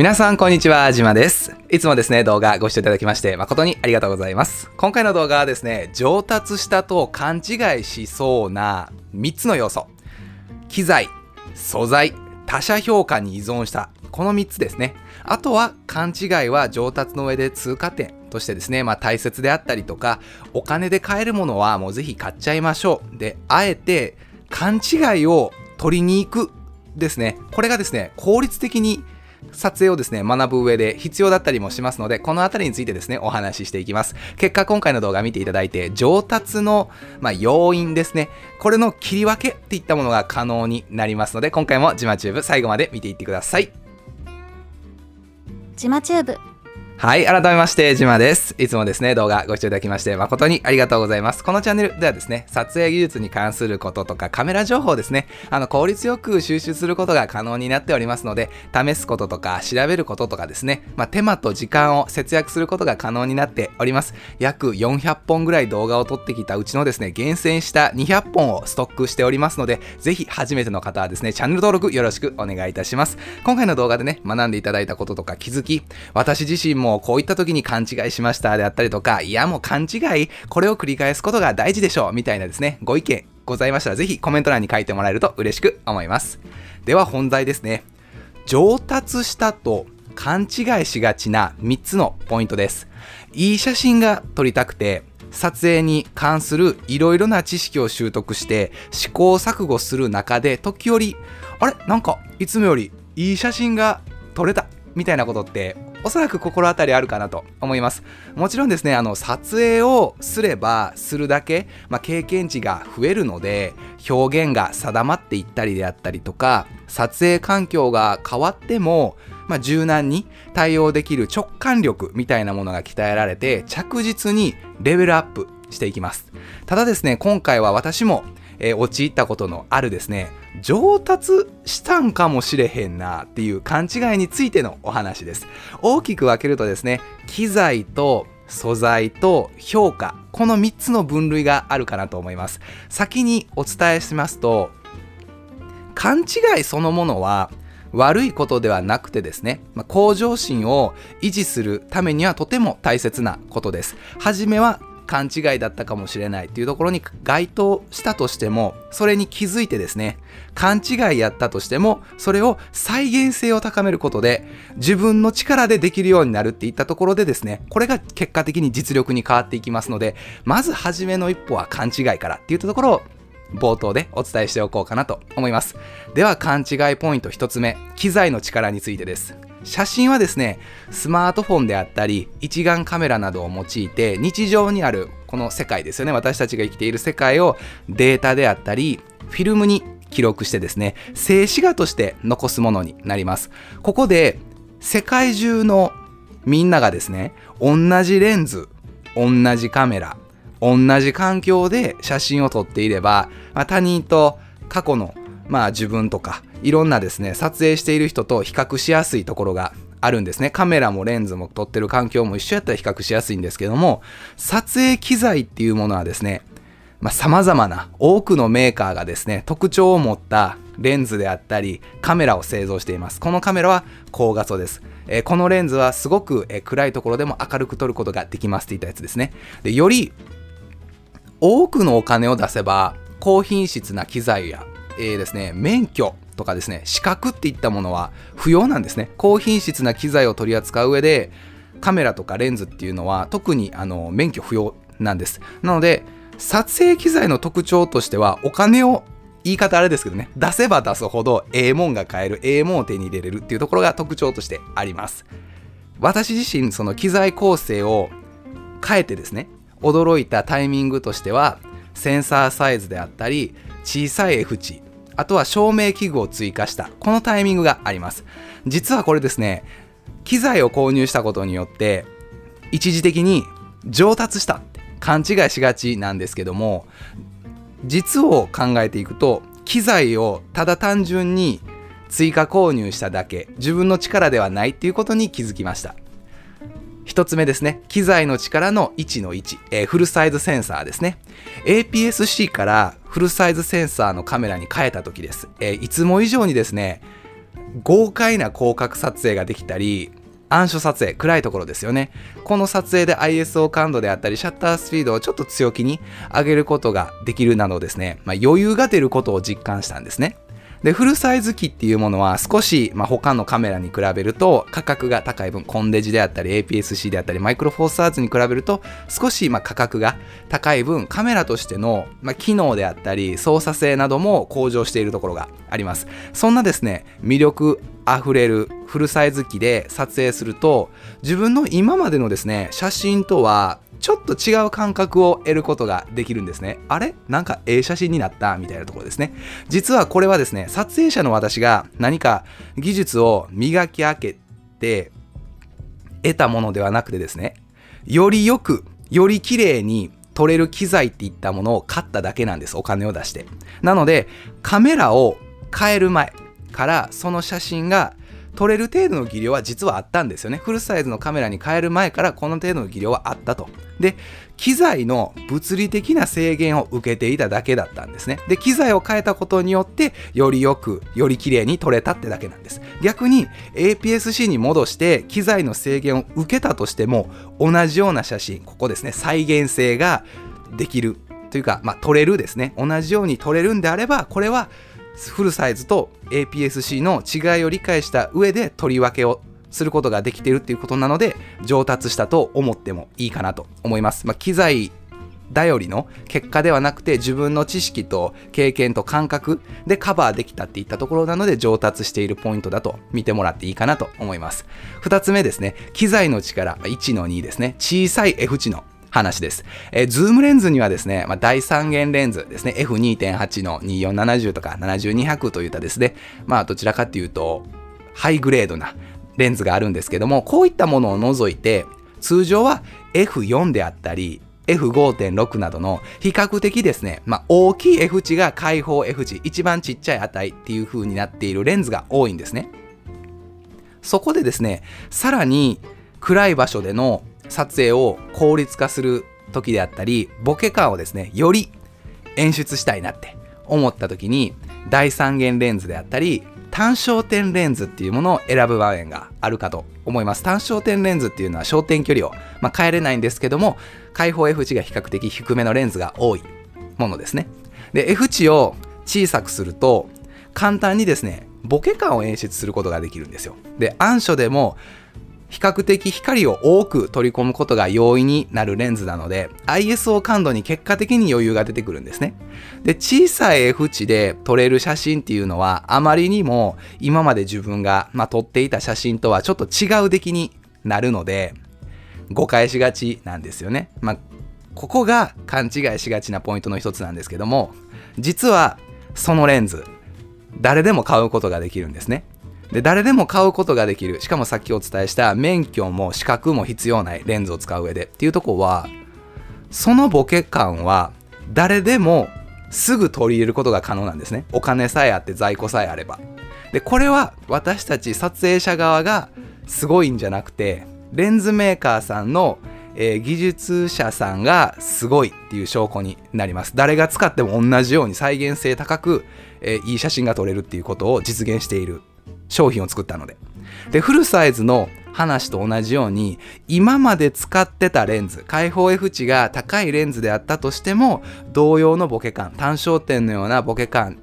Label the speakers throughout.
Speaker 1: 皆さんこんにちは、じまです。いつもですね、動画ご視聴いただきまして誠にありがとうございます。今回の動画はですね、上達したと勘違いしそうな3つの要素。機材、素材、他者評価に依存した。この3つですね。あとは勘違いは上達の上で通過点としてですね、まあ大切であったりとか、お金で買えるものはもうぜひ買っちゃいましょう。で、あえて勘違いを取りに行くですね。これがですね、効率的に撮影をですね、学ぶ上で必要だったりもしますので、このあたりについてですね、お話ししていきます。結果、今回の動画見ていただいて、上達の、まあ、要因ですね、これの切り分けっていったものが可能になりますので、今回もジマチューブ最後まで見ていってください。
Speaker 2: ジマチューブ
Speaker 1: はい、改めまして、ジマです。いつもですね、動画ご視聴いただきまして、誠にありがとうございます。このチャンネルではですね、撮影技術に関することとか、カメラ情報ですね、あの、効率よく収集することが可能になっておりますので、試すこととか、調べることとかですね、まあ、手間と時間を節約することが可能になっております。約400本ぐらい動画を撮ってきたうちのですね、厳選した200本をストックしておりますので、ぜひ初めての方はですね、チャンネル登録よろしくお願いいたします。今回の動画でね、学んでいただいたこととか気づき、私自身ももこういった時に勘違いしましたであったりとか、いやもう勘違い、これを繰り返すことが大事でしょう、みたいなですね、ご意見ございましたら、ぜひコメント欄に書いてもらえると嬉しく思います。では本題ですね。上達したと勘違いしがちな3つのポイントです。いい写真が撮りたくて、撮影に関するいろいろな知識を習得して試行錯誤する中で時折あれ？なんかいつもよりいい写真が撮れたみたいなことっておそらく心当たりあるかなと思います。もちろんですねあの撮影をすればするだけ、まあ、経験値が増えるので表現が定まっていったりであったりとか撮影環境が変わってもまあ、柔軟に対応できる直感力みたいなものが鍛えられて着実にレベルアップしていきます。ただですね今回は私も、えー、陥ったことのあるですね上達したんかもしれへんなっていう勘違いについてのお話です大きく分けるとですね機材と素材と評価この3つの分類があるかなと思います先にお伝えしますと勘違いそのものは悪いことではなくてですね、ま、向上心を維持するためにはとても大切なことです。初めは勘違いだったかもしれないっていうところに該当したとしても、それに気づいてですね、勘違いやったとしても、それを再現性を高めることで、自分の力でできるようになるっていったところでですね、これが結果的に実力に変わっていきますので、まず初めの一歩は勘違いからっていったところを冒頭でお伝えしておこうかなと思います。では勘違いポイント1つ目機材の力についてです。写真はですねスマートフォンであったり一眼カメラなどを用いて日常にあるこの世界ですよね。私たちが生きている世界をデータであったりフィルムに記録してですね静止画として残すものになります。ここで世界中のみんながですね同じレンズ同じカメラ同じ環境で写真を撮っていれば、まあ、他人と過去の、まあ、自分とかいろんなですね撮影している人と比較しやすいところがあるんですね。カメラもレンズも撮ってる環境も一緒やったら比較しやすいんですけども撮影機材っていうものはですねさまざ、まな多くのメーカーがですね特徴を持ったレンズであったりカメラを製造しています。このカメラは高画素です。えこのレンズはすごく、え暗いところでも明るく撮ることができますっていったやつですね。でより多くのお金を出せば高品質な機材や、えー、ですね免許とかですね資格っていったものは不要なんですね。高品質な機材を取り扱う上でカメラとかレンズっていうのは特にあの免許不要なんです。なので撮影機材の特徴としてはお金を言い方あれですけどね出せば出すほどええもんが買えるええもんを手に入れれるっていうところが特徴としてあります。私自身その機材構成を変えてですね驚いたタイミングとしてはセンサーサイズであったり小さい F 値あとは照明器具を追加したこのタイミングがあります。実はこれですね機材を購入したことによって一時的に上達したって勘違いしがちなんですけども実を考えていくと機材をただ単純に追加購入しただけ自分の力ではないっていうことに気づきました。一つ目ですね。機材の力の1の1、えー、フルサイズセンサーですね。APS-C からフルサイズセンサーのカメラに変えた時です。えー、いつも以上にですね、豪快な広角撮影ができたり暗所撮影暗いところですよねこの撮影で ISO 感度であったりシャッタースピードをちょっと強気に上げることができるなどですね、まあ、余裕が出ることを実感したんですねでフルサイズ機っていうものは少し、まあ、他のカメラに比べると価格が高い分コンデジであったり APS-C であったりマイクロフォーサーズに比べると少しまあ価格が高い分カメラとしてのまあ機能であったり操作性なども向上しているところがあります。そんなですね魅力あふれるフルサイズ機で撮影すると自分の今までのですね写真とはちょっと違う感覚を得ることができるんですね。あれ？なんかええ写真になった？みたいなところですね。実はこれはですね、撮影者の私が何か技術を磨き上げて得たものではなくてですね、よりよく、より綺麗に撮れる機材っていったものを買っただけなんです。お金を出して。なので、カメラを変える前からその写真が撮れる程度の技量は実はあったんですよね。フルサイズのカメラに変える前からこの程度の技量はあったと。で、機材の物理的な制限を受けていただけだったんですね。で、機材を変えたことによって、よりよく、より綺麗に撮れたってだけなんです。逆に APS-C に戻して機材の制限を受けたとしても、同じような写真、ここですね、再現性ができるというか、まあ、撮れるですね。同じように撮れるんであれば、これはフルサイズと APS-C の違いを理解した上で取り分けをすることができているっていうことなので上達したと思ってもいいかなと思います。まあ、機材頼りの結果ではなくて自分の知識と経験と感覚でカバーできたっていったところなので上達しているポイントだと見てもらっていいかなと思います。二つ目ですね、機材の力1の2ですね、小さい F 値の話です。えー、ズームレンズにはですね、まあ、大三元レンズですね、F2.8 の2470とか7200といったですね、まあどちらかっていうと、ハイグレードなレンズがあるんですけども、こういったものを除いて、通常は F4 であったり、F5.6 などの比較的ですね、まあ、大きい F 値が開放 F 値、一番ちっちゃい値っていう風になっているレンズが多いんですね。そこでですね、さらに暗い場所での撮影を効率化する時であったり、ボケ感をですね、より演出したいなって思った時に、第三元レンズであったり、単焦点レンズっていうものを選ぶ場面があるかと思います。単焦点レンズっていうのは焦点距離を、まあ、変えれないんですけども、開放 F 値が比較的低めのレンズが多いものですね。で、F 値を小さくすると、簡単にですね、ボケ感を演出することができるんですよ。で、暗所でも比較的光を多く取り込むことが容易になるレンズなので ISO 感度に結果的に余裕が出てくるんですね。で小さい F 値で撮れる写真っていうのはあまりにも今まで自分が、まあ、撮っていた写真とはちょっと違う出来になるので誤解しがちなんですよね。まあ、ここが勘違いしがちなポイントの一つなんですけども実はそのレンズ誰でも買うことができるんですね。で誰でも買うことができる。しかもさっきお伝えした免許も資格も必要ないレンズを使う上で。っていうとこはそのボケ感は誰でもすぐ取り入れることが可能なんですね。お金さえあって在庫さえあれば。でこれは私たち撮影者側がすごいんじゃなくてレンズメーカーさんの、えー、技術者さんがすごいっていう証拠になります。誰が使っても同じように再現性高く、えー、いい写真が撮れるっていうことを実現している。商品を作ったので。で、フルサイズの話と同じように、今まで使ってたレンズ、開放 F 値が高いレンズであったとしても、同様のボケ感、単焦点のようなボケ感、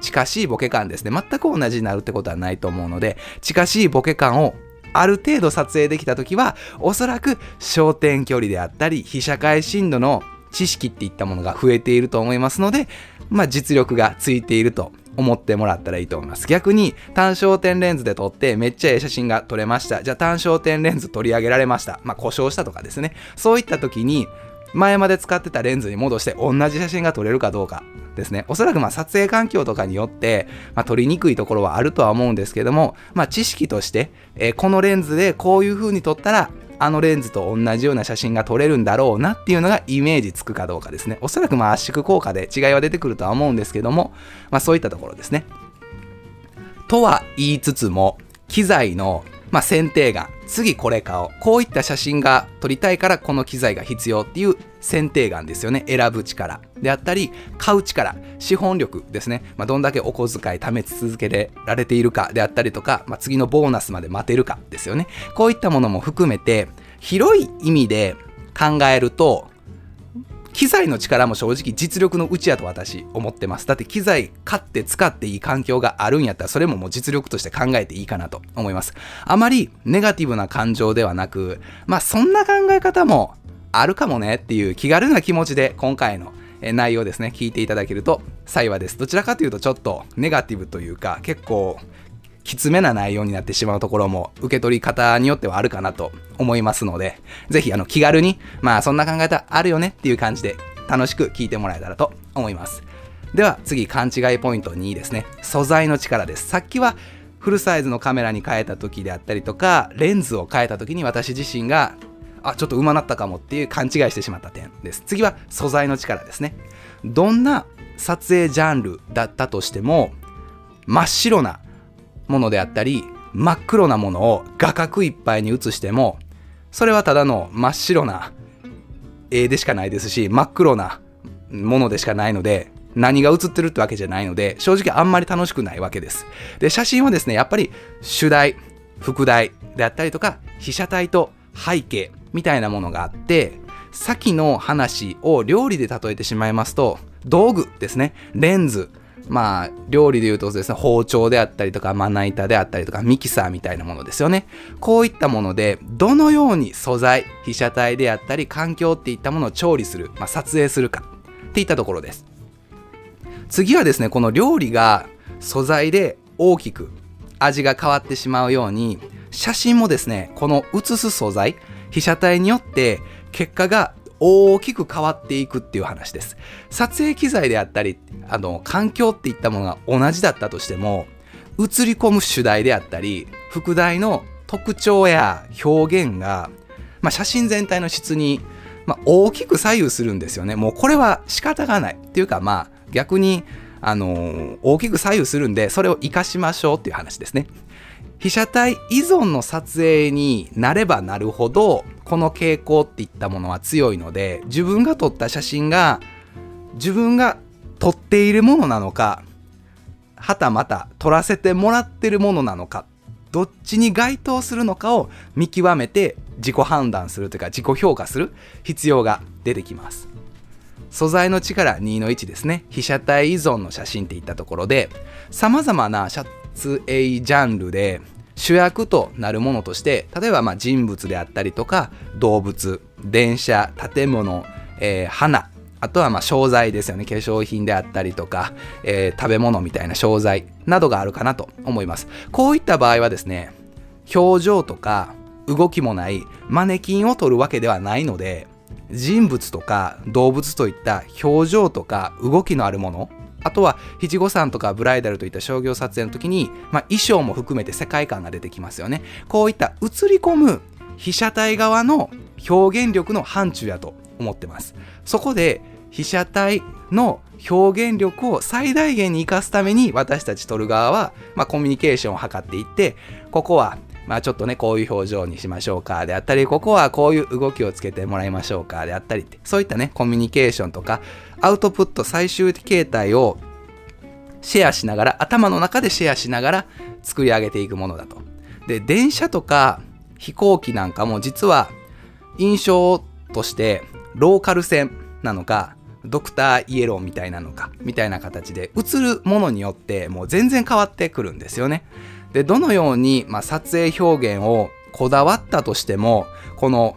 Speaker 1: 近しいボケ感ですね。全く同じになるってことはないと思うので、近しいボケ感をある程度撮影できた時は、おそらく焦点距離であったり、被写界深度の知識っていったものが増えていると思いますので、まあ実力がついていると思ってもらったらいいと思います。逆に単焦点レンズで撮ってめっちゃええ写真が撮れました。じゃあ単焦点レンズ取り上げられました。まあ故障したとかですね。そういった時に前まで使ってたレンズに戻して同じ写真が撮れるかどうかですね。おそらくまあ撮影環境とかによって、まあ、撮りにくいところはあるとは思うんですけども、まあ知識として、えー、このレンズでこういう風に撮ったらあのレンズと同じような写真が撮れるんだろうなっていうのがイメージつくかどうかですね。おそらくまあ圧縮効果で違いは出てくるとは思うんですけども、まあそういったところですね。とは言いつつも、機材のまあ、選定眼、次これ買おう。こういった写真が撮りたいからこの機材が必要っていう選定眼ですよね。選ぶ力。であったり買う力。資本力ですね、まあ、どんだけお小遣い貯め続けられているか。であったりとか、まあ、次のボーナスまで待てるかですよね。こういったものも含めて広い意味で考えると機材の力も正直実力のうちやと私思ってます。だって機材買って使っていい環境があるんやったらそれももう実力として考えていいかなと思います。あまりネガティブな感情ではなく、まあそんな考え方もあるかもねっていう気軽な気持ちで今回の内容ですね、聞いていただけると幸いです。どちらかというとちょっとネガティブというか結構きつめな内容になってしまうところも受け取り方によってはあるかなと思いますので、ぜひあの気軽に、まあそんな考え方あるよねっていう感じで楽しく聞いてもらえたらと思います。では次勘違いポイント2ですね。素材の力です。さっきはフルサイズのカメラに変えた時であったりとか、レンズを変えた時に私自身があ、ちょっと馬なったかもっていう勘違いしてしまった点です。次は素材の力ですね。どんな撮影ジャンルだったとしても、真っ白なものであったり真っ黒なものを画角いっぱいに映してもそれはただの真っ白な絵でしかないですし真っ黒なものでしかないので何が写ってるってわけじゃないので正直あんまり楽しくないわけですで写真はですねやっぱり主題副題であったりとか被写体と背景みたいなものがあって先の話を料理で例えてしまいますと道具ですねレンズまあ、料理で言うとですね、包丁であったりとか、まな板であったりとか、ミキサーみたいなものですよね。こういったもので、どのように素材、被写体であったり、環境っていったものを調理する、まあ、撮影するかっていったところです。次はですね、この料理が素材で大きく味が変わってしまうように、写真もですね、この写す素材、被写体によって結果が大きく変わっていくっていう話です。撮影機材であったり、あの、環境っていったものが同じだったとしても、映り込む主題であったり、副題の特徴や表現が、まあ、写真全体の質に、まあ、大きく左右するんですよね。もうこれは仕方がない。っていうかまあ逆に、あのー、大きく左右するんで、それを活かしましょうっていう話ですね。被写体依存の撮影になればなるほどこの傾向っていったものは強いので自分が撮った写真が自分が撮っているものなのかはたまた撮らせてもらってるものなのかどっちに該当するのかを見極めて自己判断するというか自己評価する必要が出てきます。素材の力2の1ですね。被写体依存の写真っていったところでさまざまな撮影ジャンルで主役となるものとして例えばま人物であったりとか動物電車建物、えー、花あとはま商材ですよね。化粧品であったりとか、えー、食べ物みたいな商材などがあるかなと思います。こういった場合はですね表情とか動きもないマネキンを取るわけではないので人物とか動物といった表情とか動きのあるものあとは七五三とかブライダルといった商業撮影の時に、まあ、衣装も含めて世界観が出てきますよね。こういった映り込む被写体側の表現力の範疇やと思ってます。そこで被写体の表現力を最大限に生かすために私たち撮る側は、まあ、コミュニケーションを図っていってここはまあちょっとねこういう表情にしましょうかであったりここはこういう動きをつけてもらいましょうかであったりってそういったねコミュニケーションとかアウトプット最終形態をシェアしながら頭の中でシェアしながら作り上げていくものだと。で電車とか飛行機なんかも実は印象としてローカル線なのかドクターイエローみたいなのかみたいな形で映るものによってもう全然変わってくるんですよね。でどのように、まあ、撮影表現をこだわったとしてもこの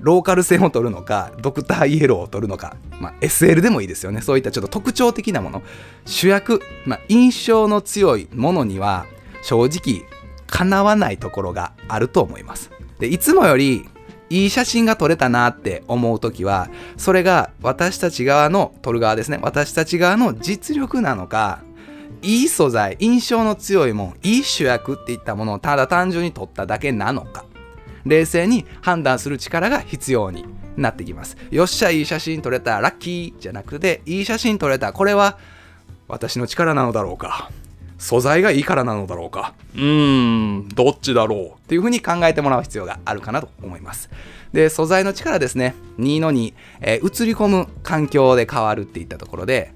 Speaker 1: ローカル線を取るのかドクターイエローを取るのか、まあ、SL でもいいですよね。そういったちょっと特徴的なもの。主役、まあ、印象の強いものには正直かなわないところがあると思います。でいつもよりいい写真が撮れたなって思う時はそれが私たち側の撮る側ですね。私たち側の実力なのかいい素材印象の強いもんいい主役っていったものをただ単純に撮っただけなのか冷静に判断する力が必要になってきます。よっしゃ、いい写真撮れた、ラッキーじゃなくて、いい写真撮れた、これは私の力なのだろうか。素材がいいからなのだろうかうーんどっちだろうっていうふうに考えてもらう必要があるかなと思いますで素材の力ですね2の2、えー、映り込む環境で変わるっていったところで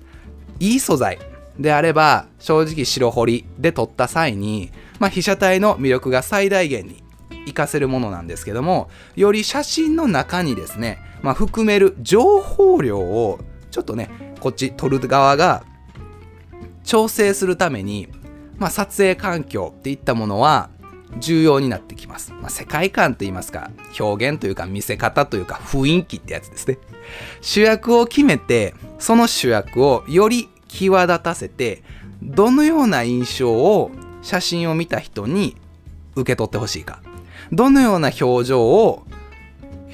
Speaker 1: いい素材であれば正直白彫りで撮った際に、まあ、被写体の魅力が最大限に活かせるものなんですけどもより写真の中にですね、まあ、含める情報量をちょっとねこっち撮る側が調整するために、まあ、撮影環境っていったものは重要になってきます。まあ、世界観といいますか表現というか見せ方というか雰囲気ってやつですね。主役を決めてその主役をより際立たせてどのような印象を写真を見た人に受け取ってほしいか。どのような表情を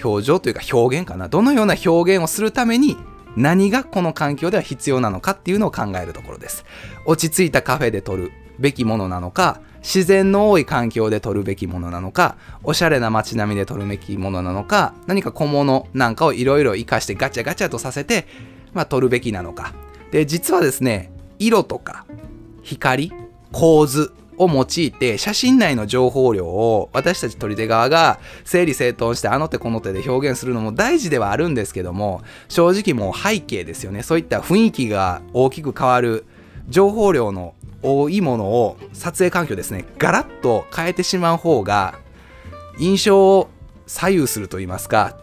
Speaker 1: 表情というか表現かな。どのような表現をするために何がこの環境では必要なのかっていうのを考えるところです。落ち着いたカフェで撮るべきものなのか自然の多い環境で撮るべきものなのかおしゃれな街並みで撮るべきものなのか何か小物なんかをいろいろ活かしてガチャガチャとさせて、まあ、撮るべきなのか。で実はですね色とか光構図を用いて写真内の情報量を私たち撮り手側が整理整頓してあの手この手で表現するのも大事ではあるんですけども正直もう背景ですよね。そういった雰囲気が大きく変わる情報量の多いものを撮影環境ですねガラッと変えてしまう方が印象を左右すると言いますか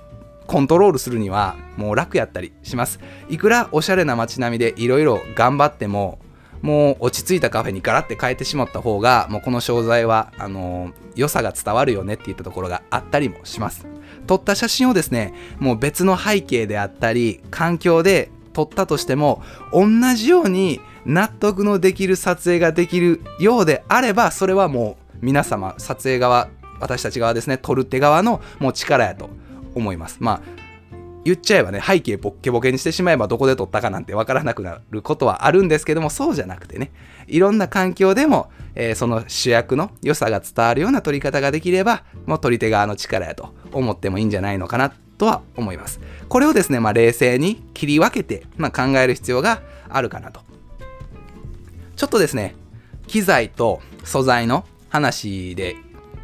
Speaker 1: コントロールするにはもう楽やったりします。いくらおしゃれな街並みでいろいろ頑張ってももう落ち着いたカフェにガラッて変えてしまった方がもうこの商材はあのー、良さが伝わるよねっていったところがあったりもします。撮った写真をですねもう別の背景であったり環境で撮ったとしても同じように納得のできる撮影ができるようであればそれはもう皆様撮影側私たち側ですね撮る手側のもう力やと思います。まあ言っちゃえばね背景ボッケボケにしてしまえばどこで撮ったかなんてわからなくなることはあるんですけどもそうじゃなくてねいろんな環境でも、えー、その主役の良さが伝わるような撮り方ができればもう撮り手側の力やと思ってもいいんじゃないのかなとは思います。これをですね、まあ、冷静に切り分けて、まあ、考える必要があるかなと。ちょっとですね機材と素材の話で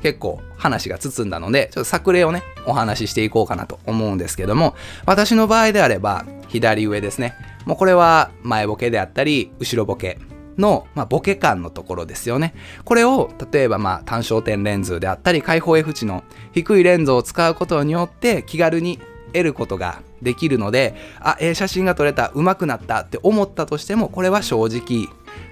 Speaker 1: 結構話が包んだので、ちょっと作例をね、お話ししていこうかなと思うんですけども、私の場合であれば、左上ですね。もうこれは前ボケであったり、後ろボケの、まあ、ボケ感のところですよね。これを、例えば、まあ、単焦点レンズであったり、開放 F 値の低いレンズを使うことによって、気軽に得ることができるので、あ、ええ写真が撮れた、上手くなったって思ったとしても、これは正直、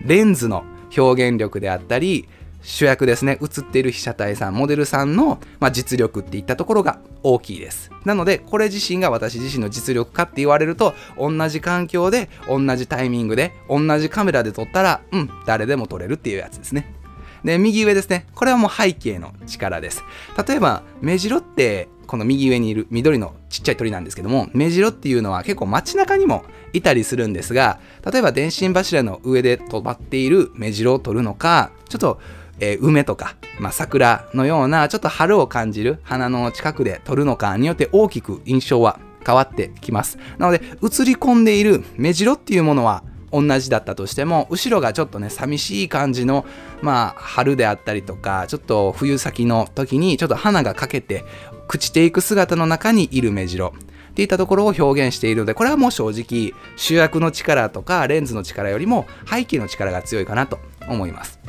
Speaker 1: レンズの表現力であったり、主役ですね。映っている被写体さんモデルさんの、まあ、実力っていったところが大きいです。なのでこれ自身が私自身の実力かって言われると同じ環境で同じタイミングで同じカメラで撮ったらうん誰でも撮れるっていうやつですね。で右上ですね。これはもう背景の力です。例えば目白ってこの右上にいる緑のちっちゃい鳥なんですけども目白っていうのは結構街中にもいたりするんですが例えば電信柱の上で止まっている目白を撮るのかちょっとえー、梅とか、まあ、桜のようなちょっと春を感じる花の近くで撮るのかによって大きく印象は変わってきます。なので映り込んでいる目白っていうものは同じだったとしても後ろがちょっとね寂しい感じのまあ春であったりとかちょっと冬先の時にちょっと花が欠けて朽ちていく姿の中にいる目白っていったところを表現しているのでこれはもう正直主役の力とかレンズの力よりも背景の力が強いかなと思います。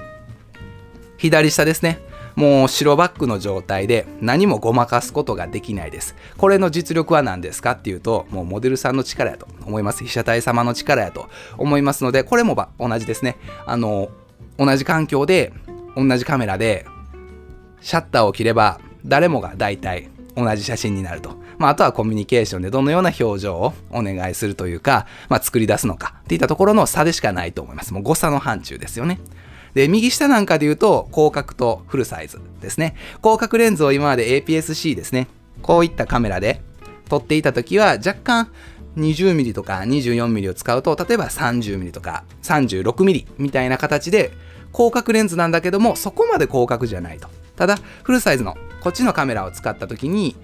Speaker 1: 左下ですね。もう白バックの状態で何もごまかすことができないです。これの実力は何ですかっていうと、もうモデルさんの力やと思います。被写体様の力やと思いますので、これも同じですね。あの、同じ環境で、同じカメラで、シャッターを切れば、誰もが大体同じ写真になると。まあ、あとはコミュニケーションでどのような表情をお願いするというか、まあ、作り出すのかっていったところの差でしかないと思います。もう誤差の範疇ですよね。で、右下なんかで言うと、広角とフルサイズですね。広角レンズを今まで APS-C ですね。こういったカメラで撮っていた時は、若干 20mm とか 24mm を使うと、例えば 30mm とか 36mm みたいな形で、広角レンズなんだけども、そこまで広角じゃないと。ただ、フルサイズのこっちのカメラを使った時に、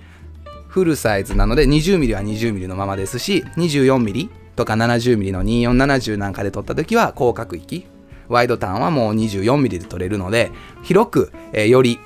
Speaker 1: フルサイズなので 20mm は 20mm のままですし、24mm とか 70mm の2470なんかで撮った時は広角域ワイドターンはもう 24mm で撮れるので広く、えーより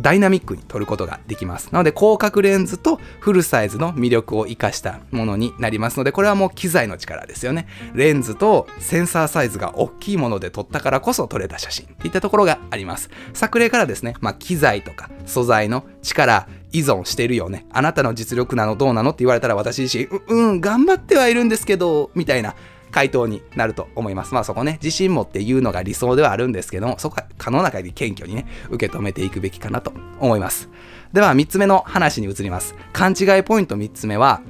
Speaker 1: ダイナミックに撮ることができます。なので広角レンズとフルサイズの魅力を活かしたものになりますので、これはもう機材の力ですよね。レンズとセンサーサイズが大きいもので撮ったからこそ撮れた写真っていったところがあります。作例からですね、まあ機材とか素材の力、依存してるよね。あなたの実力なのどうなのって言われたら私自身、ううん、頑張ってはいるんですけど、みたいな回答になると思います。まあそこね、自信持って言うのが理想ではあるんですけども、そこは可能な限り謙虚にね、受け止めていくべきかなと思います。では3つ目の話に移ります。勘違いポイント3つ目は、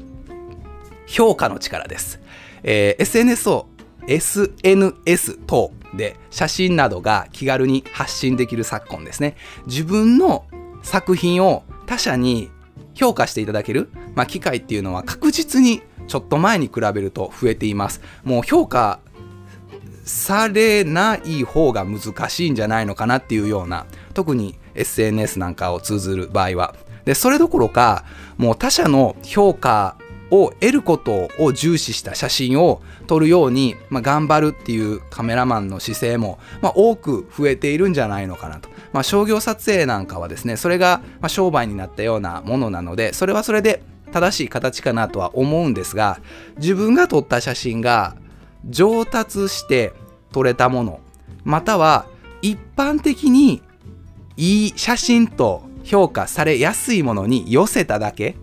Speaker 1: 評価の力です。えー SNS を SNS 等で写真などが気軽に発信できる昨今ですね。自分の作品を他者に評価していただける、まあ、機会っていうのは確実にちょっと前に比べると増えています。もう評価されない方が難しいんじゃないのかなっていうような特に SNS なんかを通ずる場合はでそれどころかもう他者の評価を得ることを重視した写真を撮るように、まあ、頑張るっていうカメラマンの姿勢も、まあ、多く増えているんじゃないのかなと、まあ、商業撮影なんかはですねそれが商売になったようなものなのでそれはそれで正しい形かなとは思うんですが自分が撮った写真が上達して撮れたものまたは一般的にいい写真と評価されやすいものに寄せただけ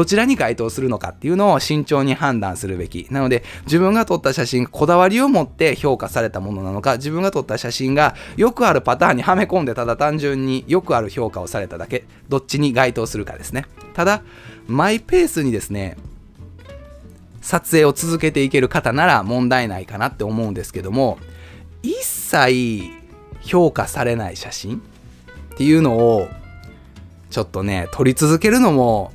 Speaker 1: どちらに該当するのかっていうのを慎重に判断するべき。なので自分が撮った写真こだわりを持って評価されたものなのか自分が撮った写真がよくあるパターンにはめ込んでただ単純によくある評価をされただけ。どっちに該当するかですね。ただマイペースにですね撮影を続けていける方なら問題ないかなって思うんですけども一切評価されない写真っていうのをちょっとね撮り続けるのも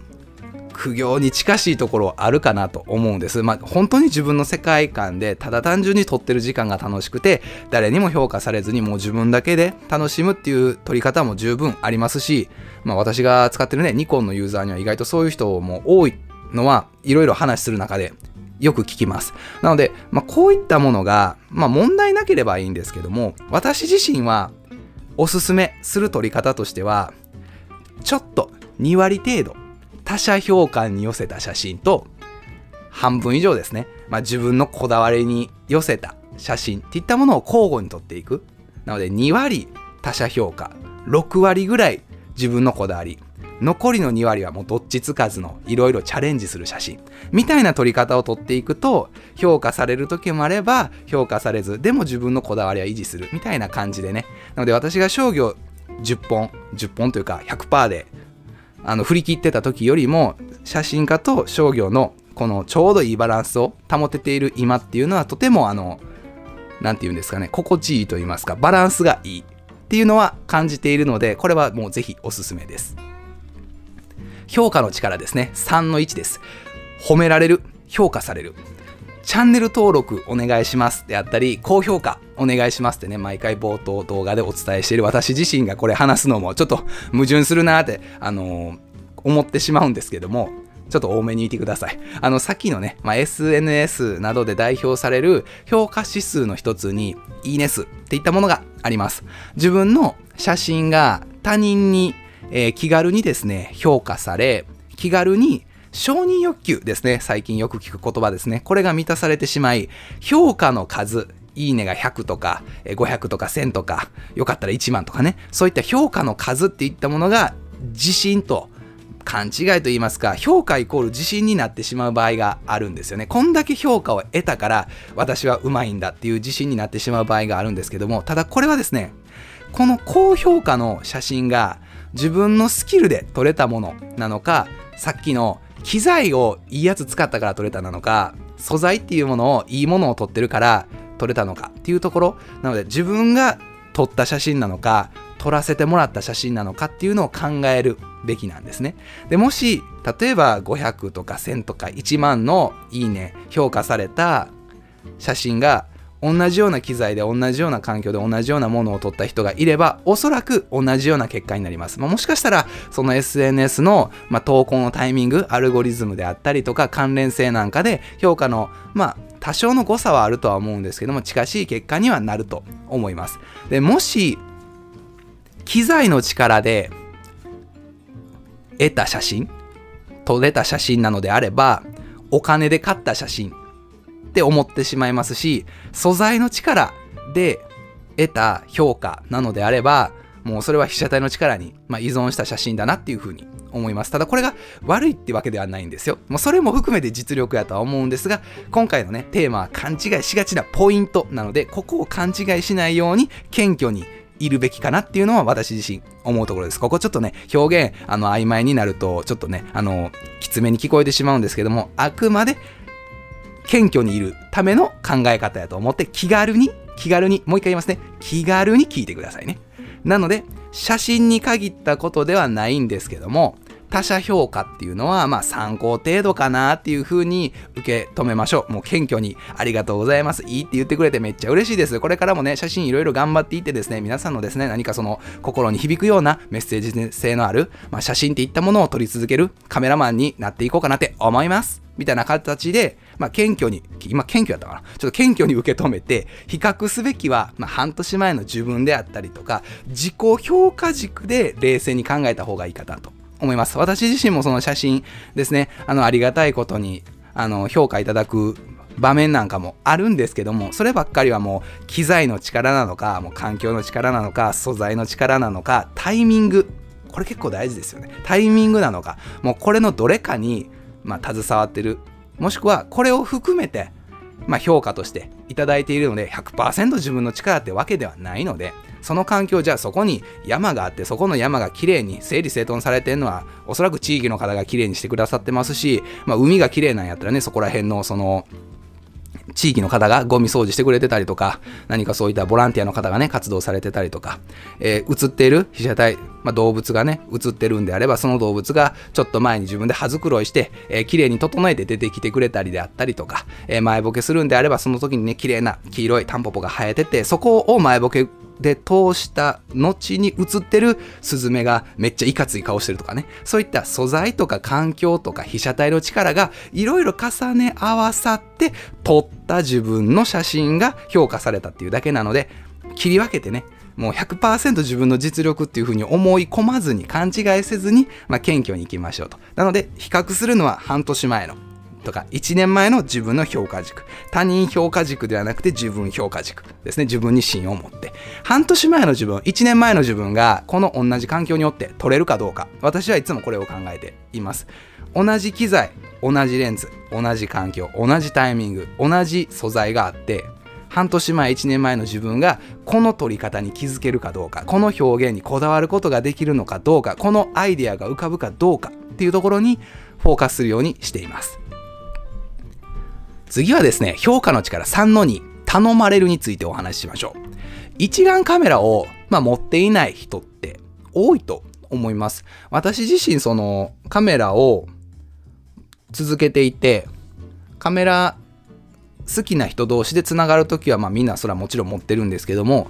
Speaker 1: 苦行に近しいところあるかなと思うんです。まあ本当に自分の世界観でただ単純に撮ってる時間が楽しくて誰にも評価されずにもう自分だけで楽しむっていう撮り方も十分ありますし、まあ私が使ってるねニコンのユーザーには意外とそういう人も多いのはいろいろ話する中でよく聞きます。なので、まあ、こういったものが、まあ、問題なければいいんですけども、私自身はおすすめする撮り方としては、ちょっと2割程度、他者評価に寄せた写真と、半分以上ですね、まあ、自分のこだわりに寄せた写真っていったものを交互に撮っていく。なので、2割他者評価、6割ぐらい自分のこだわり、残りの2割はもうどっちつかずのいろいろチャレンジする写真。みたいな撮り方を撮っていくと評価される時もあれば評価されずでも自分のこだわりは維持する。みたいな感じでね。なので私が商業10本10本というか100%であの振り切ってた時よりも写真家と商業のこのちょうどいいバランスを保てている今っていうのはとてもあの何て言うんですかね心地いいと言いますかバランスがいいっていうのは感じているのでこれはもうぜひおすすめです評価の力ですね。3の1です。褒められる、評価される。チャンネル登録お願いしますであったり、高評価お願いしますってね、毎回冒頭動画でお伝えしている私自身がこれ話すのもちょっと矛盾するなって、あのー思ってしまうんですけども、ちょっと多めにいてください。あの、さっきのね、まあ、SNS などで代表される評価指数の一つに、いいね数っていったものがあります。自分の写真が他人にえー気軽にですね、評価され、気軽に承認欲求ですね、最近よく聞く言葉ですね、これが満たされてしまい、評価の数、いいねが100とか、500とか1000とか、よかったら1万とかね、そういった評価の数っていったものが、自信と、勘違いと言いますか、評価イコール自信になってしまう場合があるんですよね。こんだけ評価を得たから、私はうまいんだっていう自信になってしまう場合があるんですけども、ただこれはですね、この高評価の写真が自分のスキルで撮れたものなのかさっきの機材をいいやつ使ったから撮れたなのか素材っていうものをいいものを撮ってるから撮れたのかっていうところ。なので自分が撮った写真なのか撮らせてもらった写真なのかっていうのを考えるべきなんですね。でもし例えば500とか1000とか1万のいいね評価された写真が同じような機材で同じような環境で同じようなものを撮った人がいればおそらく同じような結果になります、まあ、もしかしたらその SNS の、まあ、投稿のタイミングアルゴリズムであったりとか関連性なんかで評価のまあ多少の誤差はあるとは思うんですけども近しい結果にはなると思います。でもし機材の力で得た写真撮れた写真なのであればお金で買った写真って思ってしまいますし素材の力で得た評価なのであればもうそれは被写体の力に、まあ、依存した写真だなっていうふうに思います。ただこれが悪いってわけではないんですよ。もうそれも含めて実力やとは思うんですが、今回のね、テーマは勘違いしがちなポイントなので、ここを勘違いしないように謙虚にいるべきかなっていうのは私自身思うところです。ここちょっとね、表現、あの、曖昧になると、ちょっとね、あの、きつめに聞こえてしまうんですけども、あくまで謙虚にいるための考え方やと思って、気軽に、気軽に、もう一回言いますね、気軽に聞いてくださいね。なので、写真に限ったことではないんですけども、他者評価っていうのは、まあ参考程度かなっていうふうに受け止めましょう。もう謙虚にありがとうございます。いいって言ってくれてめっちゃ嬉しいです。これからもね、写真いろいろ頑張っていってですね、皆さんのですね、何かその心に響くようなメッセージ性のある、まあ、写真っていったものを撮り続けるカメラマンになっていこうかなって思います。みたいな形で、まあ、謙虚に、今謙虚やったかなちょっと謙虚に受け止めて、比較すべきは、まあ、半年前の自分であったりとか、自己評価軸で冷静に考えた方がいいかなと思います。私自身もその写真ですね、あの、ありがたいことに、あの、評価いただく場面なんかもあるんですけども、そればっかりはもう機材の力なのか、もう環境の力なのか、素材の力なのか、タイミング、これ結構大事ですよね。タイミングなのか、もうこれのどれかにまあ、携わってる。もしくはこれを含めて、まあ、評価としていただいているので100%自分の力ってわけではないのでその環境じゃあそこに山があってそこの山がきれいに整理整頓されてるのはおそらく地域の方がきれいにしてくださってますし、まあ、海がきれいなんやったらねそこら辺のその地域の方がゴミ掃除してくれてたりとか、何かそういったボランティアの方がね、活動されてたりとか、えー、映っている被写体、まあ、動物がね、映ってるんであれば、その動物がちょっと前に自分で歯繕いして、えー、綺麗に整えて出てきてくれたりであったりとか、えー、前ボケするんであれば、その時にね、綺麗な黄色いタンポポが生えてて、そこを前ボケで通した後に映ってるスズメがめっちゃいかつい顔してるとかねそういった素材とか環境とか被写体の力がいろいろ重ね合わさって撮った自分の写真が評価されたっていうだけなので切り分けてねもう100%自分の実力っていうふうに思い込まずに勘違いせずに、まあ、謙虚にいきましょうと。なので比較するのは半年前のとか1年前の自分の評価軸。他人評価軸ではなくて自分評価軸ですね。自分に芯を持って。半年前の自分1年前の自分がこの同じ環境によって取れるかどうか。私はいつもこれを考えています。同じ機材同じレンズ同じ環境同じタイミング同じ素材があって半年前1年前の自分がこの撮り方に気づけるかどうかこの表現にこだわることができるのかどうかこのアイデアが浮かぶかどうかっていうところにフォーカスするようにしています。次はですね、評価の力3の2、頼まれるについてお話ししましょう。一眼カメラを、まあ、持っていない人って多いと思います。私自身そのカメラを続けていて、カメラ好きな人同士でつながるときは、まあみんなそれはもちろん持ってるんですけども、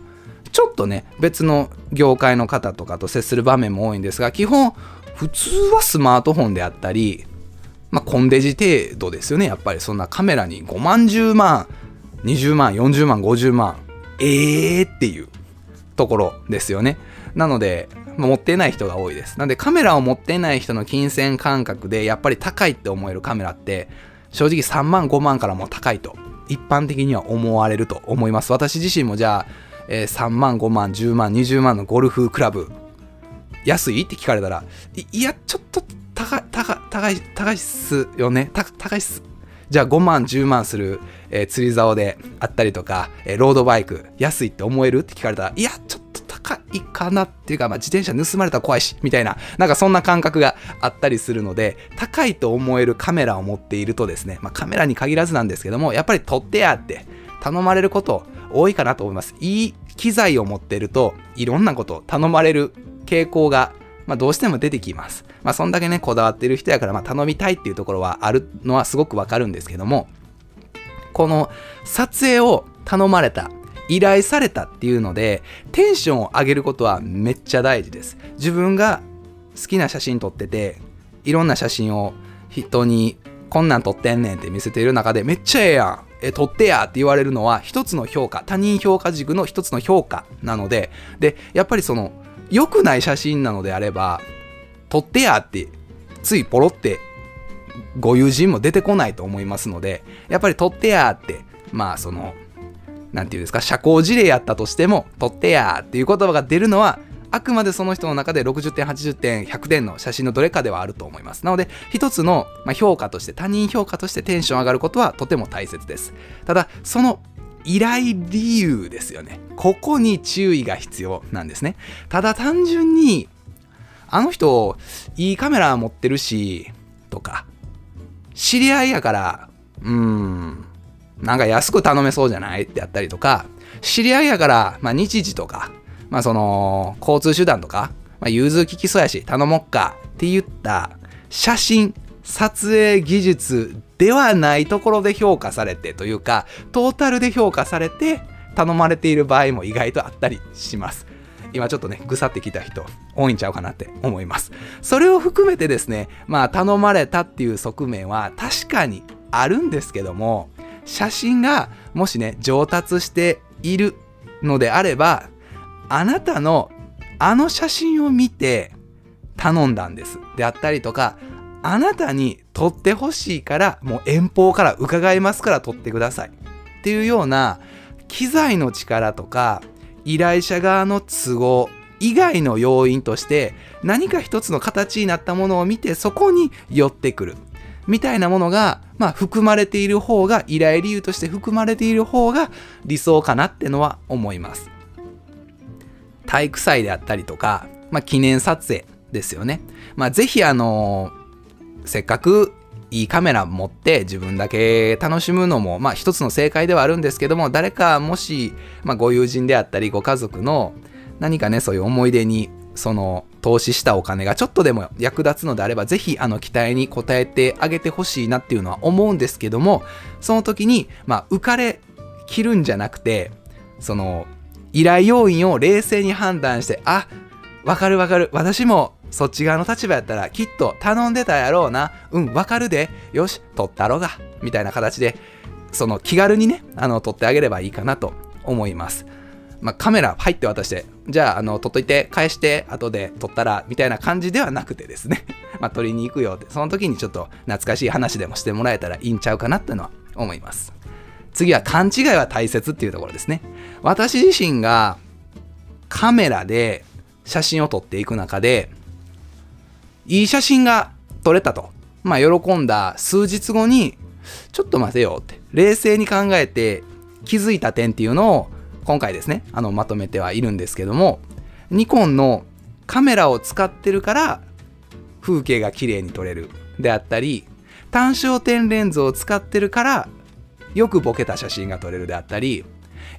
Speaker 1: ちょっとね、別の業界の方とかと接する場面も多いんですが、基本、普通はスマートフォンであったり、まあ、コンデジ程度ですよね。やっぱりそんなカメラに5万、10万、20万、40万、50万、えーっていうところですよね。なので、まあ、持ってない人が多いです。なのでカメラを持ってない人の金銭感覚でやっぱり高いって思えるカメラって正直3万、5万からも高いと一般的には思われると思います。私自身もじゃあ、えー、3万、5万、10万、20万のゴルフクラブ安い？って聞かれたらいやちょっと高い、高い、高い、っすよね？高いっす。じゃあ5万、10万する、えー、釣り竿であったりとか、えー、ロードバイク、安いって思える？って聞かれたら、いや、ちょっと高いかなっていうか、まあ、自転車盗まれたら怖いし、みたいな、なんかそんな感覚があったりするので、高いと思えるカメラを持っているとですね、まあ、カメラに限らずなんですけども、やっぱり撮ってやって頼まれること多いかなと思います。いい機材を持っていると、いろんなこと頼まれる傾向がまあ、どうしても出てきます。まあ、そんだけね、こだわってる人やから、まあ、頼みたいっていうところはあるのはすごくわかるんですけども、この撮影を頼まれた、依頼されたっていうので、テンションを上げることはめっちゃ大事です。自分が好きな写真撮ってて、いろんな写真を人にこんなん撮ってんねんって見せている中で、めっちゃええやん。え撮ってやって言われるのは一つの評価他人評価軸の一つの評価なのででやっぱりその良くない写真なのであれば撮ってやってついポロってご友人も出てこないと思いますのでやっぱり撮ってやってまあその何て言うんですか社交辞令やったとしても撮ってやっていう言葉が出るのはあくまでその人の中で60点80点100点の写真のどれかではあると思います。なので一つの評価として他人評価としてテンション上がることはとても大切です。ただその依頼理由ですよね。ここに注意が必要なんですね。ただ単純にあの人いいカメラ持ってるしとか知り合いやからうーんなんか安く頼めそうじゃないってやったりとか知り合いやから、まあ、日時とかまあその交通手段とか、まあ、融通聞きそうやし頼もっかって言った写真撮影技術ではないところで評価されてというかトータルで評価されて頼まれている場合も意外とあったりします。今ちょっとねぐさってきた人多いんちゃうかなって思います。それを含めてですねまあ頼まれたっていう側面は確かにあるんですけども写真がもしね上達しているのであればあなたのあの写真を見て頼んだんです。であったりとかあなたに撮ってほしいからもう遠方から伺いますから撮ってください。っていうような機材の力とか依頼者側の都合以外の要因として何か一つの形になったものを見てそこに寄ってくる。みたいなものが、まあ、含まれている方が依頼理由として含まれている方が理想かなってのは思います。体育祭であったりとか、まあ、記念撮影ですよね。まあ、ぜひあのせっかくいいカメラ持って自分だけ楽しむのも、まあ一つの正解ではあるんですけども、誰かもし、まあご友人であったりご家族の何かね、そういう思い出に、その投資したお金がちょっとでも役立つのであれば、ぜひあの期待に応えてあげてほしいなっていうのは思うんですけども、その時に、まあ浮かれ切るんじゃなくて、その依頼要因を冷静に判断して、あ、わかるわかる。私もそっち側の立場やったらきっと頼んでたやろうな。うん、わかるで。よし、取ったろが。みたいな形で、その気軽にね、あの、取ってあげればいいかなと思います。まあ、カメラ入って渡して、じゃあ、あの、取っといて、返して、後で撮ったら、みたいな感じではなくてですね、まあ、取りに行くよって、その時にちょっと懐かしい話でもしてもらえたらいいんちゃうかなっていうのは思います。次は勘違いは大切っていうところですね。私自身がカメラで写真を撮っていく中で、いい写真が撮れたと。まあ、喜んだ数日後に、ちょっと待てよって、冷静に考えて気づいた点っていうのを、今回ですね、あの、まとめてはいるんですけども、ニコンのカメラを使ってるから、風景が綺麗に撮れる。であったり、単焦点レンズを使ってるから、よくボケた写真が撮れるであったり、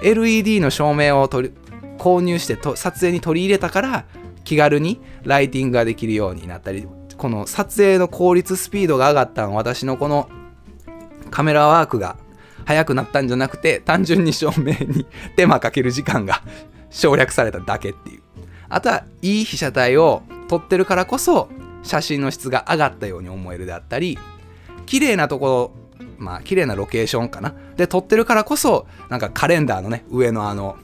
Speaker 1: LED の照明を取り購入してと撮影に取り入れたから気軽にライティングができるようになったりこの撮影の効率スピードが上がったの私のこのカメラワークが速くなったんじゃなくて単純に照明に手間かける時間が省略されただけっていう。あとはいい被写体を撮ってるからこそ写真の質が上がったように思えるであったり綺麗なところまあ綺麗なロケーションかな。で撮ってるからこそなんかカレンダーのね上のあの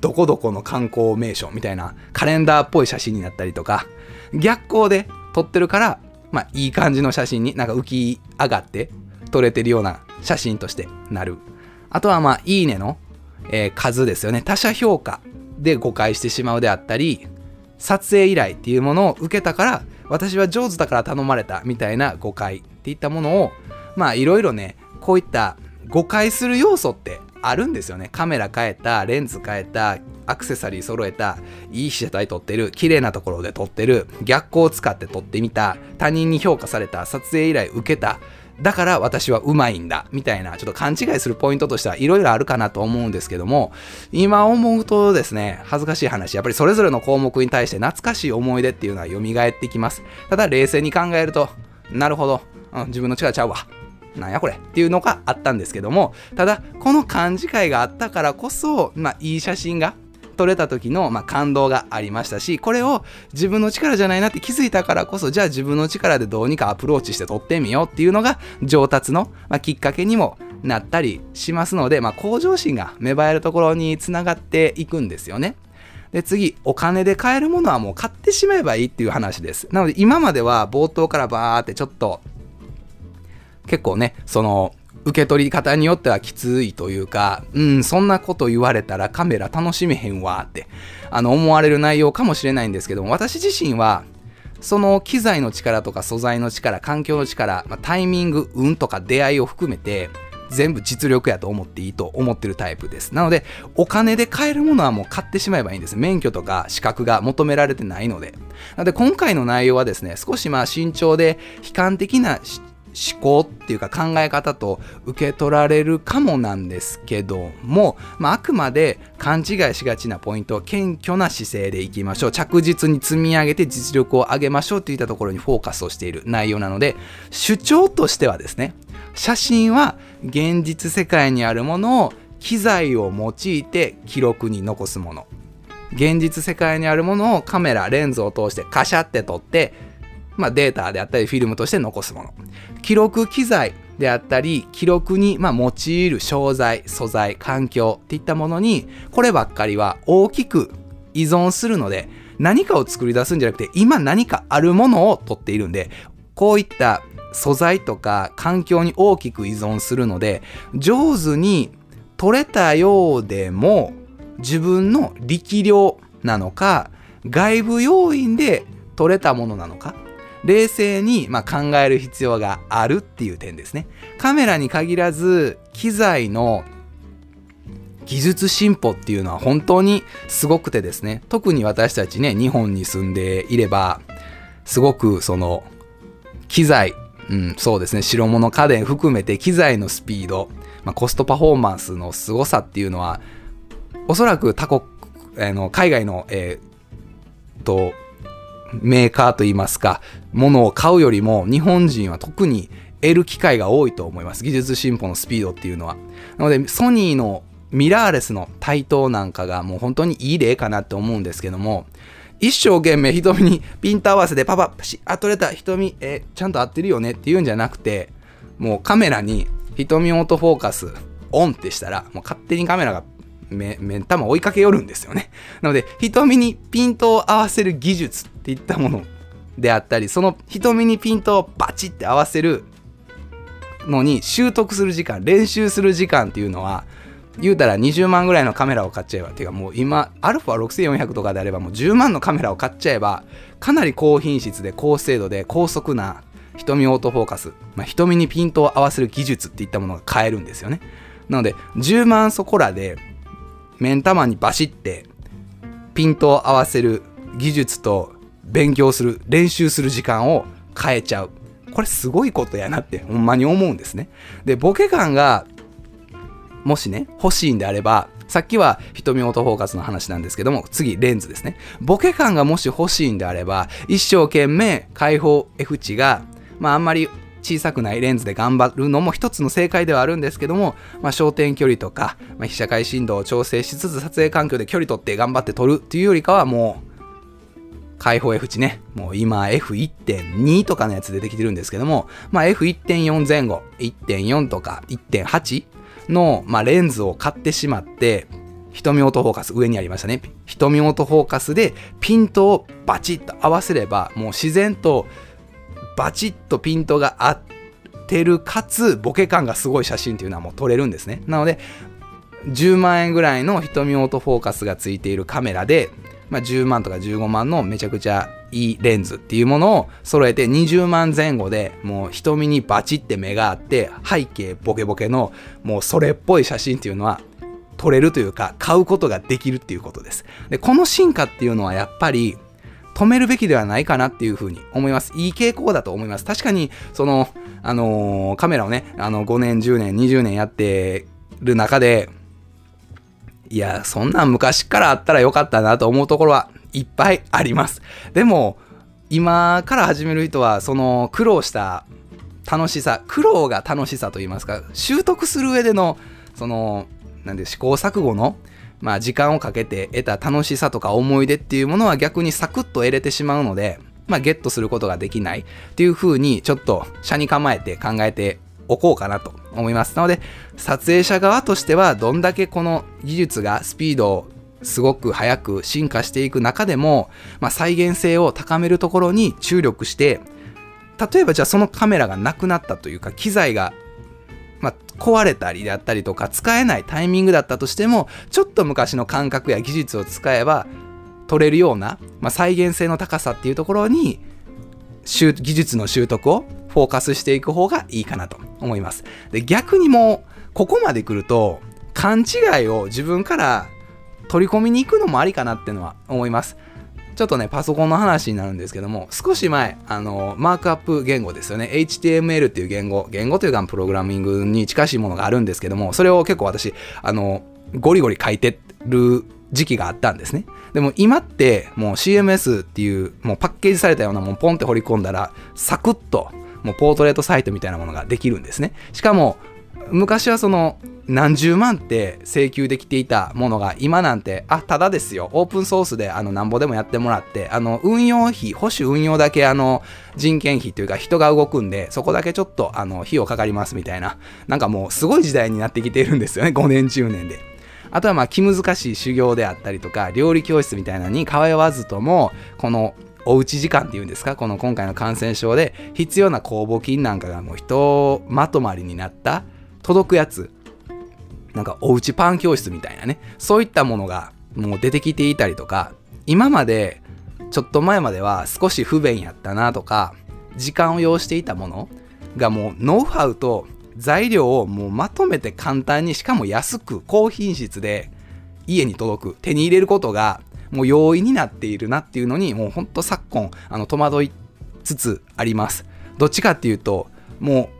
Speaker 1: どこどこの観光名所みたいなカレンダーっぽい写真になったりとか逆光で撮ってるからまあいい感じの写真になんか浮き上がって撮れてるような写真としてなる。あとはまあいいねの、えー数ですよね。他者評価で誤解してしまうであったり撮影依頼っていうものを受けたから私は上手だから頼まれたみたいな誤解っていったものをまあいろいろねこういった誤解する要素ってあるんですよね。カメラ変えたレンズ変えたアクセサリー揃えたいい被写体撮ってる綺麗なところで撮ってる逆光を使って撮ってみた他人に評価された撮影依頼受けただから私はうまいんだみたいなちょっと勘違いするポイントとしてはいろいろあるかなと思うんですけども今思うとですね恥ずかしい話やっぱりそれぞれの項目に対して懐かしい思い出っていうのは蘇ってきます。ただ冷静に考えるとなるほど、うん、自分の力ちゃうわなんやこれっていうのがあったんですけどもただこの勘違いがあったからこそ、まあ、いい写真が撮れた時の、まあ、感動がありましたしこれを自分の力じゃないなって気づいたからこそじゃあ自分の力でどうにかアプローチして撮ってみようっていうのが上達の、まあ、きっかけにもなったりしますので、まあ、向上心が芽生えるところにつながっていくんですよね。で次お金で買えるものはもう買ってしまえばいいっていう話ですなので今までは冒頭からバーってちょっと結構ねその受け取り方によってはきついというか、うん、そんなこと言われたらカメラ楽しめへんわってあの思われる内容かもしれないんですけども私自身はその機材の力とか素材の力環境の力、まあ、タイミング運とか出会いを含めて全部実力やと思っていいと思ってるタイプです。なので、お金で買えるものはもう買ってしまえばいいんです。免許とか資格が求められてないので。なので、今回の内容はですね、少しまあ慎重で悲観的な思考っていうか考え方と受け取られるかもなんですけども、まあ、あくまで勘違いしがちなポイントは謙虚な姿勢でいきましょう。着実に積み上げて実力を上げましょうといったところにフォーカスをしている内容なので主張としてはですね写真は現実世界にあるものを機材を用いて記録に残すもの。現実世界にあるものをカメラレンズを通してカシャって撮ってまあ、データであったりフィルムとして残すもの。記録機材であったり記録にま用いる商材素材環境っていったものにこればっかりは大きく依存するので何かを作り出すんじゃなくて今何かあるものを取っているんでこういった素材とか環境に大きく依存するので上手に取れたようでも自分の力量なのか外部要因で取れたものなのか冷静にま考える必要があるっていう点ですね。カメラに限らず機材の技術進歩っていうのは本当にすごくてですね。特に私たちね日本に住んでいればすごくその機材うん、そうですね。白物家電含めて機材のスピード、まあ、コストパフォーマンスの凄さっていうのはおそらく他国、えー、の海外の、えー、とメーカーといいますかものを買うよりも日本人は特に得る機会が多いと思います。技術進歩のスピードっていうのは。なのでソニーのミラーレスの台頭なんかがもう本当にいい例かなって思うんですけども一生懸命瞳にピント合わせでパパパシあ取れた瞳えちゃんと合ってるよねっていうんじゃなくてもうカメラに瞳オートフォーカスオンってしたらもう勝手にカメラが目目玉追いかけよるんですよね。なので瞳にピントを合わせる技術っていったものであったりその瞳にピントをバチって合わせるのに習得する時間練習する時間っていうのは言うたら20万ぐらいのカメラを買っちゃえばていうかもう今 α6400 とかであればもう10万のカメラを買っちゃえばかなり高品質で高精度で高速な瞳オートフォーカス、まあ、瞳にピントを合わせる技術っていったものが買えるんですよね。なので10万そこらで目ん玉にバシってピントを合わせる技術と勉強する練習する時間を変えちゃう。これすごいことやなってほんまに思うんですね。でボケ感がもしね欲しいんであればさっきは瞳オートフォーカスの話なんですけども次レンズですね。ボケ感がもし欲しいんであれば一生懸命開放 F 値がまああんまり小さくないレンズで頑張るのも一つの正解ではあるんですけども、まあ、焦点距離とか、まあ、被写界深度を調整しつつ撮影環境で距離取って頑張って撮るっていうよりかはもう開放 F 値ね、もう今 F1.2 とかのやつ出てきてるんですけども、まあ、F1.4 前後、1.4とか1.8の、まあ、レンズを買ってしまって、瞳オートフォーカス上にありましたね。瞳オートフォーカスでピントをバチッと合わせれば、もう自然とバチッとピントが合ってるかつボケ感がすごい写真っていうのはもう撮れるんですね。なので、10万円ぐらいの瞳オートフォーカスがついているカメラでまあ、10万とか15万のめちゃくちゃいいレンズっていうものを揃えて20万前後でもう瞳にバチって目があって背景ボケボケのもうそれっぽい写真っていうのは撮れるというか買うことができるっていうことです。でこの進化っていうのはやっぱり止めるべきではないかなっていうふうに思います。いい傾向だと思います。確かにそのあのー、カメラをねあの5年10年20年やってる中でいや、そんなん昔からあったらよかったなと思うところはいっぱいあります。でも、今から始める人は、その苦労した楽しさ、苦労が楽しさと言いますか、習得する上での、その、なんで試行錯誤のまあ時間をかけて得た楽しさとか思い出っていうものは逆にサクッと得れてしまうので、まあゲットすることができないっていう風にちょっと車に構えて考えておこうかなと思います。なので撮影者側としてはどんだけこの技術がスピードをすごく早く進化していく中でも、まあ、再現性を高めるところに注力して例えばじゃあそのカメラがなくなったというか機材が、まあ、壊れたりであったりとか使えないタイミングだったとしてもちょっと昔の感覚や技術を使えば撮れるような、まあ、再現性の高さっていうところに技術の習得をフォーカスしていく方がいいかなと思います。で逆にもうここまで来ると勘違いを自分から取り込みに行くのもありかなっていうのは思います。ちょっとね、パソコンの話になるんですけども、少し前、あの、マークアップ言語ですよね。HTML っていう言語、言語というかプログラミングに近しいものがあるんですけども、それを結構私、あの、ゴリゴリ書いてる時期があったんですね。でも今ってもう CMS っていうもうパッケージされたようなもんポンって掘り込んだらサクッともうポートレートサイトみたいなものができるんですね。しかも昔はその何十万って請求できていたものが今なんてあただですよ。オープンソースであのなんぼでもやってもらってあの運用費保守運用だけあの人件費というか人が動くんでそこだけちょっとあの費用かかりますみたいな。なんかもうすごい時代になってきているんですよね。5年10年で。あとはまあ気難しい修行であったりとか料理教室みたいなのに通わずともこのおうち時間っていうんですか？この今回の感染症で必要な酵母菌なんかがもう人まとまりになった届くやつ。なんかおうちパン教室みたいなね。そういったものがもう出てきていたりとか今までちょっと前までは少し不便やったなとか時間を要していたものがもうノウハウと材料をもうまとめて簡単にしかも安く高品質で家に届く手に入れることがもう容易になっているなっていうのにもうほんと昨今あの戸惑いつつあります。どっちかっていうともう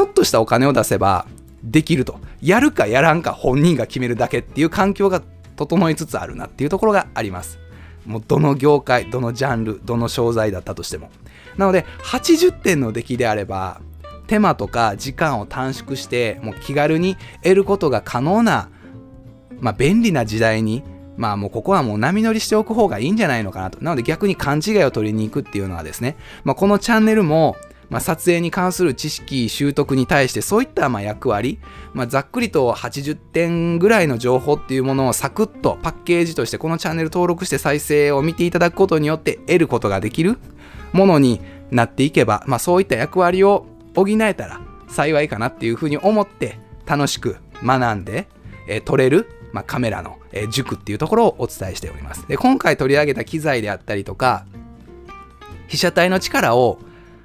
Speaker 1: ちょっとしたお金を出せばできると。やるかやらんか本人が決めるだけっていう環境が整いつつあるなっていうところがあります。もうどの業界どのジャンルどの商材だったとしても。なので80点の出来であれば手間とか時間を短縮してもう気軽に得ることが可能な、まあ、便利な時代にまあもうここはもう波乗りしておく方がいいんじゃないのかなと。なので逆に勘違いを取りに行くっていうのはですね、まあ、このチャンネルもまあ、撮影に関する知識習得に対してそういったま役割、まあ、ざっくりと80点ぐらいの情報っていうものをサクッとパッケージとしてこのチャンネル登録して再生を見ていただくことによって得ることができるものになっていけば、まあ、そういった役割を補えたら幸いかなっていうふうに思って楽しく学んで、えー、撮れるまあ、カメラの、えー、塾っていうところをお伝えしております。で今回取り上げた機材であったりとか被写体の力を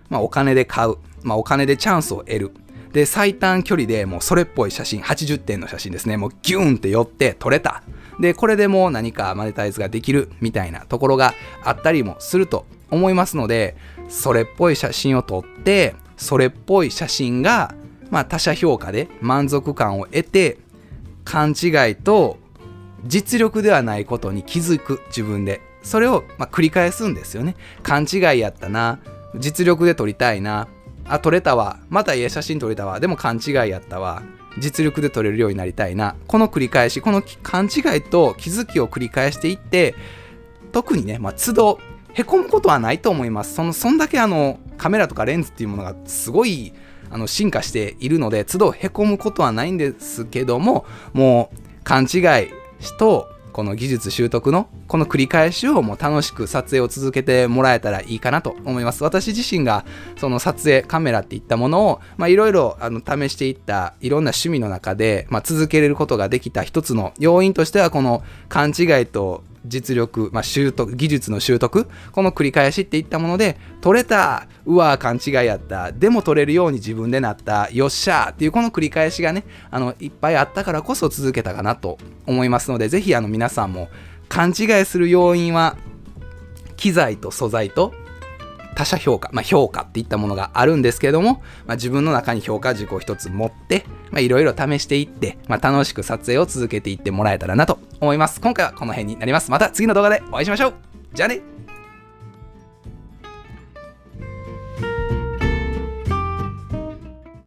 Speaker 1: まあ、お金で買う、まあ、お金でチャンスを得る。で、最短距離でもうそれっぽい写真、80点の写真ですね。もうギューンって寄って撮れた。で、これでもう何かマネタイズができるみたいなところがあったりもすると思いますので、それっぽい写真を撮って、それっぽい写真が、まあ、他者評価で満足感を得て、勘違いと実力ではないことに気づく自分で。それを、ま、繰り返すんですよね。勘違いやったな。実力で撮りたいな。あ撮れたわ。またええ写真撮れたわ。でも勘違いやったわ。実力で撮れるようになりたいな。この繰り返しこの勘違いと気づきを繰り返していって特にね、まあ、都度へこむことはないと思います。そのそんだけあのカメラとかレンズっていうものがすごいあの進化しているので都度へこむことはないんですけどももう勘違いとこの技術習得のこの繰り返しをもう楽しく撮影を続けてもらえたらいいかなと思います。私自身がその撮影カメラっていったものをいろいろ試していったいろんな趣味の中で、まあ、続けれることができた一つの要因としてはこの勘違いと実力、まあ、習得技術の習得この繰り返しっていったもので取れたうわ勘違いやったでも取れるように自分でなったよっしゃーっていうこの繰り返しがねあのいっぱいあったからこそ続けたかなと思いますので是非あの皆さんも勘違いする要因は機材と素材と他者評価、まあ、評価っていったものがあるんですけども、まあ、自分の中に評価軸を一つ持って、いろいろ試していって、まあ、楽しく撮影を続けていってもらえたらなと思います。今回はこの辺になります。また次の動画でお会いしましょうじゃあね